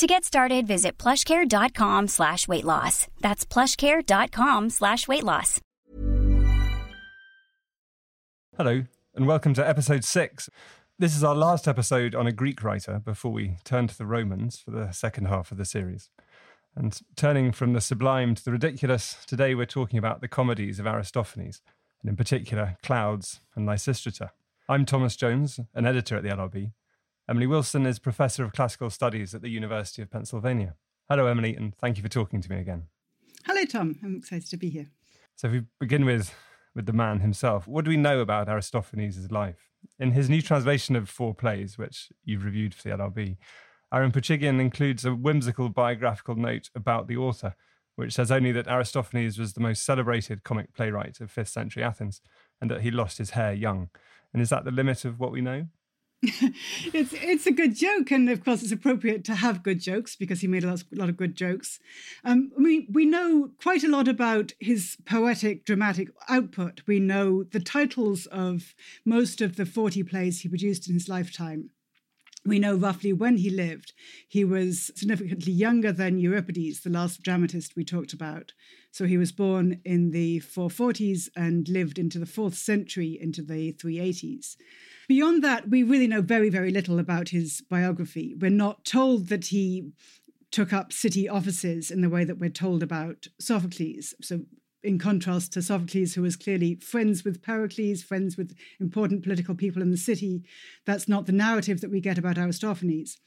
To get started, visit plushcare.com slash weight loss. That's plushcare.com slash weight loss. Hello, and welcome to episode six. This is our last episode on a Greek writer before we turn to the Romans for the second half of the series. And turning from the sublime to the ridiculous, today we're talking about the comedies of Aristophanes, and in particular, Clouds and Lysistrata. I'm Thomas Jones, an editor at the LRB. Emily Wilson is Professor of Classical Studies at the University of Pennsylvania. Hello, Emily, and thank you for talking to me again. Hello, Tom. I'm excited to be here. So, if we begin with, with the man himself, what do we know about Aristophanes' life? In his new translation of four plays, which you've reviewed for the LRB, Aaron Poochigian includes a whimsical biographical note about the author, which says only that Aristophanes was the most celebrated comic playwright of 5th century Athens and that he lost his hair young. And is that the limit of what we know? it's it's a good joke, and of course it's appropriate to have good jokes because he made a lot, a lot of good jokes. Um, we we know quite a lot about his poetic dramatic output. We know the titles of most of the forty plays he produced in his lifetime we know roughly when he lived. He was significantly younger than Euripides, the last dramatist we talked about. So he was born in the 440s and lived into the fourth century, into the 380s. Beyond that, we really know very, very little about his biography. We're not told that he took up city offices in the way that we're told about Sophocles. So in contrast to Sophocles, who was clearly friends with Pericles, friends with important political people in the city. That's not the narrative that we get about Aristophanes.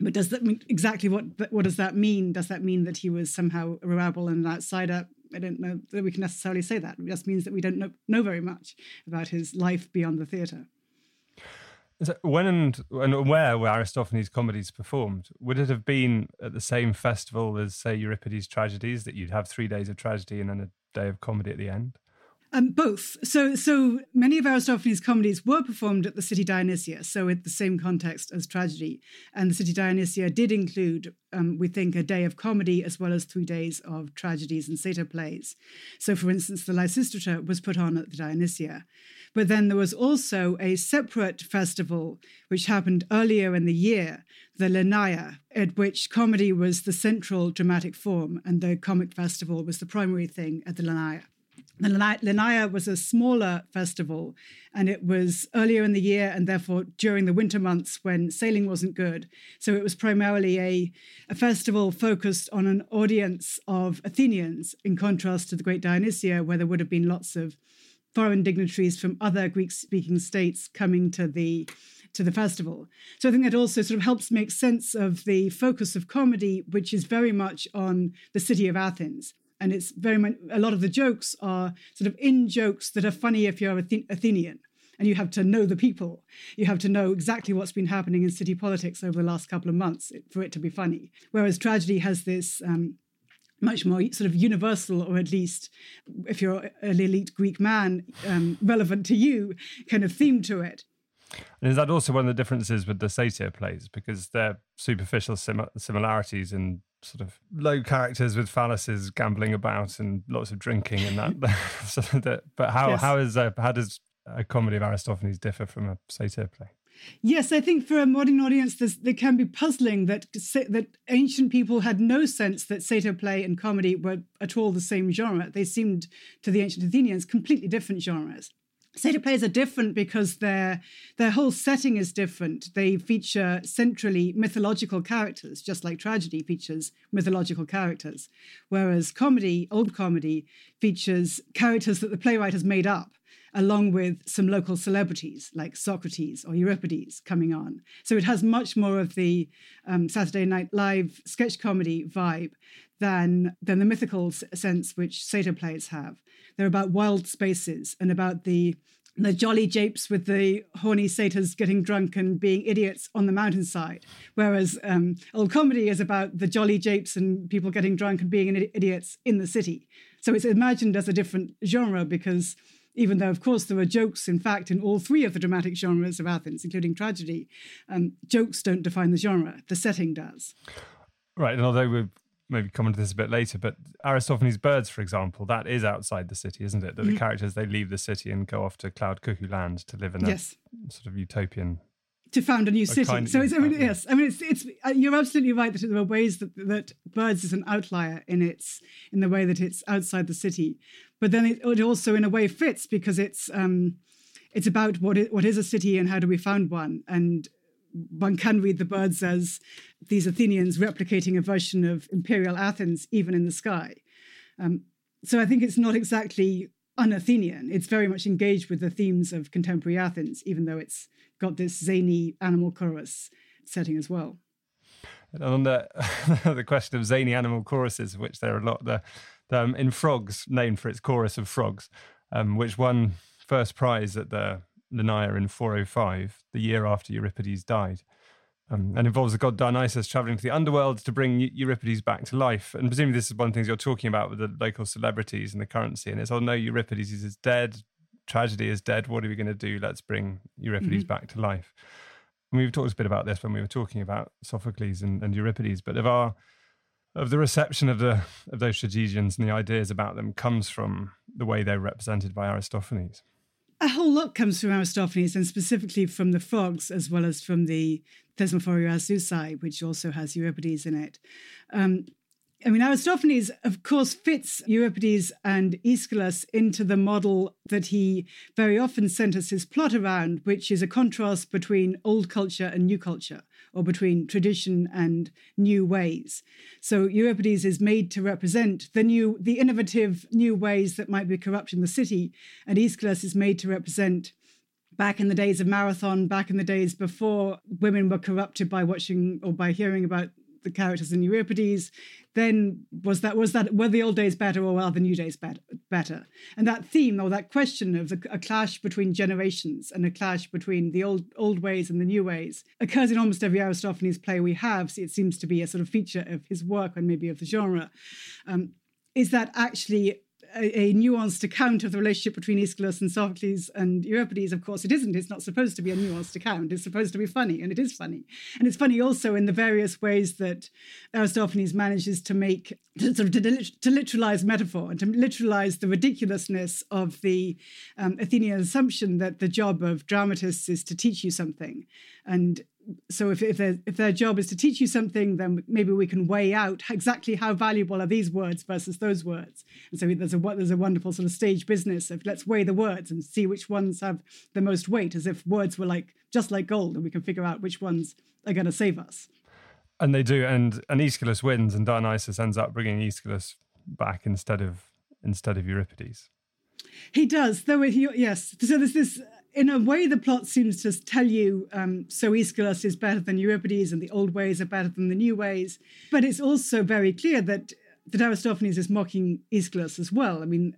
But does that mean exactly what what does that mean? Does that mean that he was somehow a rebel and an outsider? I don't know that we can necessarily say that. It just means that we don't know, know very much about his life beyond the theatre. So when and, and where were Aristophanes' comedies performed? Would it have been at the same festival as, say, Euripides' tragedies, that you'd have three days of tragedy and then a day of comedy at the end? Um, both. So, so many of Aristophanes' comedies were performed at the City Dionysia, so in the same context as tragedy. And the City Dionysia did include, um, we think, a day of comedy as well as three days of tragedies and satyr plays. So, for instance, the Lysistrata was put on at the Dionysia. But then there was also a separate festival which happened earlier in the year, the Lenaea, at which comedy was the central dramatic form, and the comic festival was the primary thing at the Lenaea. The Lenaea was a smaller festival, and it was earlier in the year and therefore during the winter months when sailing wasn't good. So it was primarily a, a festival focused on an audience of Athenians, in contrast to the Great Dionysia, where there would have been lots of foreign dignitaries from other Greek speaking states coming to the to the festival. So I think that also sort of helps make sense of the focus of comedy, which is very much on the city of Athens and it's very much a lot of the jokes are sort of in jokes that are funny if you're an Athenian and you have to know the people. You have to know exactly what's been happening in city politics over the last couple of months for it to be funny. Whereas tragedy has this um, much more sort of universal, or at least if you're an elite Greek man, um, relevant to you kind of theme to it. And is that also one of the differences with the satyr plays? Because they're superficial sim- similarities in sort of low characters with phalluses gambling about and lots of drinking and that. so that but how yes. how is uh, how does a comedy of Aristophanes differ from a satyr play? Yes, I think for a modern audience, it can be puzzling that that ancient people had no sense that satyr play and comedy were at all the same genre. They seemed to the ancient Athenians completely different genres. Satyr plays are different because their their whole setting is different. They feature centrally mythological characters, just like tragedy features mythological characters, whereas comedy, old comedy, features characters that the playwright has made up, along with some local celebrities like Socrates or Euripides coming on. So it has much more of the um, Saturday Night Live sketch comedy vibe than than the mythical sense which satyr plays have. They're about wild spaces and about the the jolly japes with the horny satyrs getting drunk and being idiots on the mountainside. Whereas um, old comedy is about the jolly japes and people getting drunk and being idiots in the city. So it's imagined as a different genre because even though, of course, there are jokes, in fact, in all three of the dramatic genres of Athens, including tragedy, um, jokes don't define the genre, the setting does. Right. And although we've maybe come into this a bit later, but Aristophanes' birds, for example, that is outside the city, isn't it? That mm-hmm. the characters they leave the city and go off to Cloud Cuckoo Land to live in a yes. sort of utopian to found a new city. Kind, so it's, I mean, yes, I mean, it's, it's uh, you're absolutely right that there are ways that, that Birds is an outlier in its in the way that it's outside the city, but then it, it also in a way fits because it's um, it's about what is, what is a city and how do we found one, and one can read the birds as these Athenians replicating a version of imperial Athens even in the sky. Um, so I think it's not exactly un-Athenian. It's very much engaged with the themes of contemporary Athens, even though it's got this zany animal chorus setting as well. And on the the question of zany animal choruses, which there are a lot, the, the um, in Frogs, named for its chorus of frogs, um, which won first prize at the Lenaea in 405, the year after Euripides died. Um, and involves the god Dionysus traveling to the underworld to bring Euripides back to life. And presumably, this is one of the things you're talking about with the local celebrities and the currency. And it's, oh no, Euripides is dead tragedy is dead. What are we going to do? Let's bring Euripides mm-hmm. back to life. And we've talked a bit about this when we were talking about Sophocles and, and Euripides, but of our of the reception of the of those tragedians and the ideas about them comes from the way they're represented by Aristophanes. A whole lot comes from Aristophanes, and specifically from the frogs, as well as from the Thesmophoriazusae, which also has Euripides in it. Um, I mean, Aristophanes, of course, fits Euripides and Aeschylus into the model that he very often centers his plot around, which is a contrast between old culture and new culture, or between tradition and new ways. So Euripides is made to represent the new, the innovative new ways that might be corrupting the city, and Aeschylus is made to represent back in the days of marathon, back in the days before women were corrupted by watching or by hearing about the characters in Euripides, then was that was that were the old days better or are the new days better? And that theme or that question of a clash between generations and a clash between the old old ways and the new ways occurs in almost every Aristophanes play we have. So it seems to be a sort of feature of his work and maybe of the genre. Um, is that actually a, a, nuanced account of the relationship between Aeschylus and Sophocles and Euripides. Of course, it isn't. It's not supposed to be a nuanced account. It's supposed to be funny, and it is funny. And it's funny also in the various ways that Aristophanes manages to make to sort of to, to literalize metaphor and to literalize the ridiculousness of the um, Athenian assumption that the job of dramatists is to teach you something, and so if if, if their job is to teach you something, then maybe we can weigh out exactly how valuable are these words versus those words. And so there's a there's a wonderful sort of stage business of let's weigh the words and see which ones have the most weight, as if words were like just like gold, and we can figure out which ones are going to save us. And they do, and and Aeschylus wins, and Dionysus ends up bringing Aeschylus back instead of instead of Euripides. He does, though. He, yes. So there's this in a way, the plot seems to tell you um, so Aeschylus is better than Euripides and the old ways are better than the new ways. But it's also very clear that, that Aristophanes is mocking Aeschylus as well. I mean,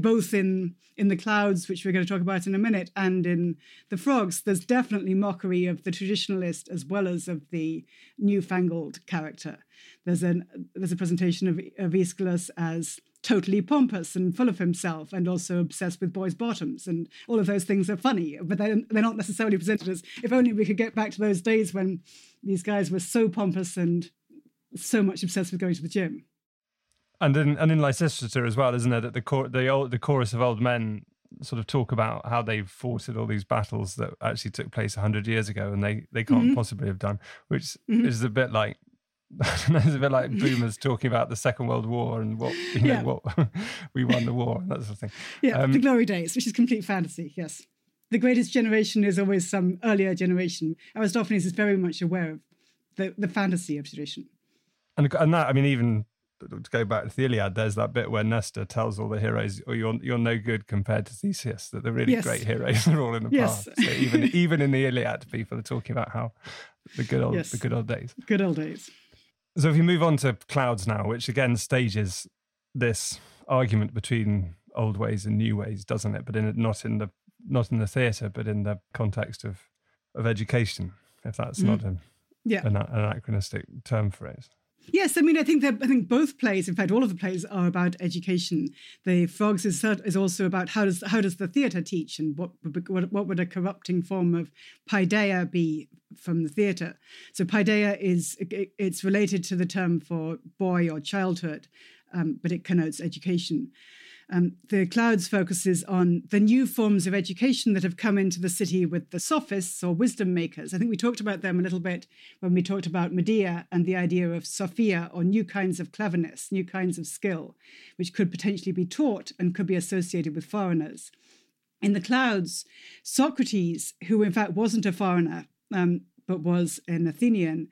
both in in the clouds, which we're going to talk about in a minute, and in the frogs, there's definitely mockery of the traditionalist as well as of the newfangled character. There's an there's a presentation of, of Aeschylus as totally pompous and full of himself and also obsessed with boys' bottoms. And all of those things are funny, but they're, they're not necessarily presented as if only we could get back to those days when these guys were so pompous and so much obsessed with going to the gym. And in and in Lysistrata as well, isn't there that the cor- the old, the chorus of old men sort of talk about how they fought at all these battles that actually took place hundred years ago, and they they can't mm-hmm. possibly have done, which mm-hmm. is a bit like it's a bit like boomers talking about the Second World War and what you know yeah. what we won the war and that sort of thing. Yeah, um, the glory days, which is complete fantasy. Yes, the greatest generation is always some earlier generation. Aristophanes is very much aware of the the fantasy of tradition. And and that I mean, even to go back to the Iliad, there's that bit where Nestor tells all the heroes, "Oh, you're you're no good compared to Theseus." That the really yes. great heroes are all in the yes. past. So even even in the Iliad, people are talking about how the good old yes. the good old days. Good old days. So if you move on to clouds now, which again stages this argument between old ways and new ways, doesn't it? But in not in the not in the theatre, but in the context of of education, if that's mm. not a, yeah. an, an anachronistic term for it. Yes, I mean, I think that I think both plays, in fact, all of the plays are about education. The Frogs is, is also about how does how does the theatre teach, and what, what what would a corrupting form of paideia be from the theatre? So paideia is it's related to the term for boy or childhood, um, but it connotes education. Um, the Clouds focuses on the new forms of education that have come into the city with the sophists or wisdom makers. I think we talked about them a little bit when we talked about Medea and the idea of Sophia or new kinds of cleverness, new kinds of skill, which could potentially be taught and could be associated with foreigners. In the Clouds, Socrates, who in fact wasn't a foreigner, um, but was an Athenian,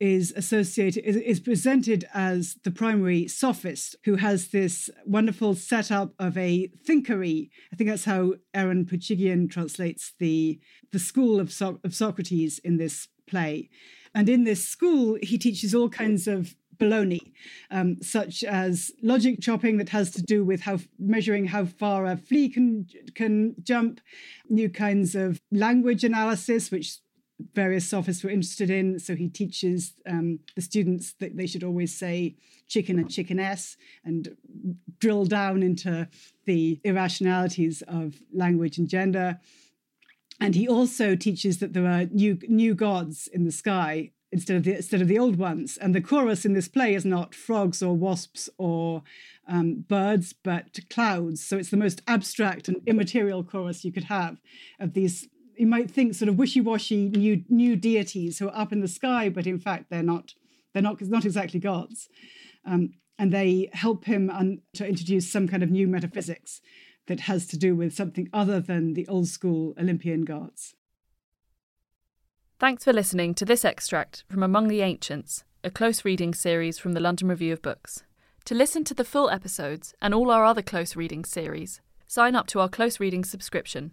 is associated is, is, presented as the primary sophist who has this wonderful setup of a thinkery. I think that's how Aaron Poochigian translates the the school of, so- of Socrates in this play. And in this school, he teaches all kinds of baloney, um, such as logic chopping that has to do with how measuring how far a flea can can jump, new kinds of language analysis, which various sophists were interested in. So he teaches um, the students that they should always say chicken and chickeness and drill down into the irrationalities of language and gender. And he also teaches that there are new new gods in the sky instead of the instead of the old ones. And the chorus in this play is not frogs or wasps or um, birds, but clouds. So it's the most abstract and immaterial chorus you could have of these you might think sort of wishy-washy new new deities who are up in the sky, but in fact they're not they're not not exactly gods, um, and they help him un- to introduce some kind of new metaphysics that has to do with something other than the old school Olympian gods. Thanks for listening to this extract from Among the Ancients, a close reading series from the London Review of Books. To listen to the full episodes and all our other close reading series, sign up to our close reading subscription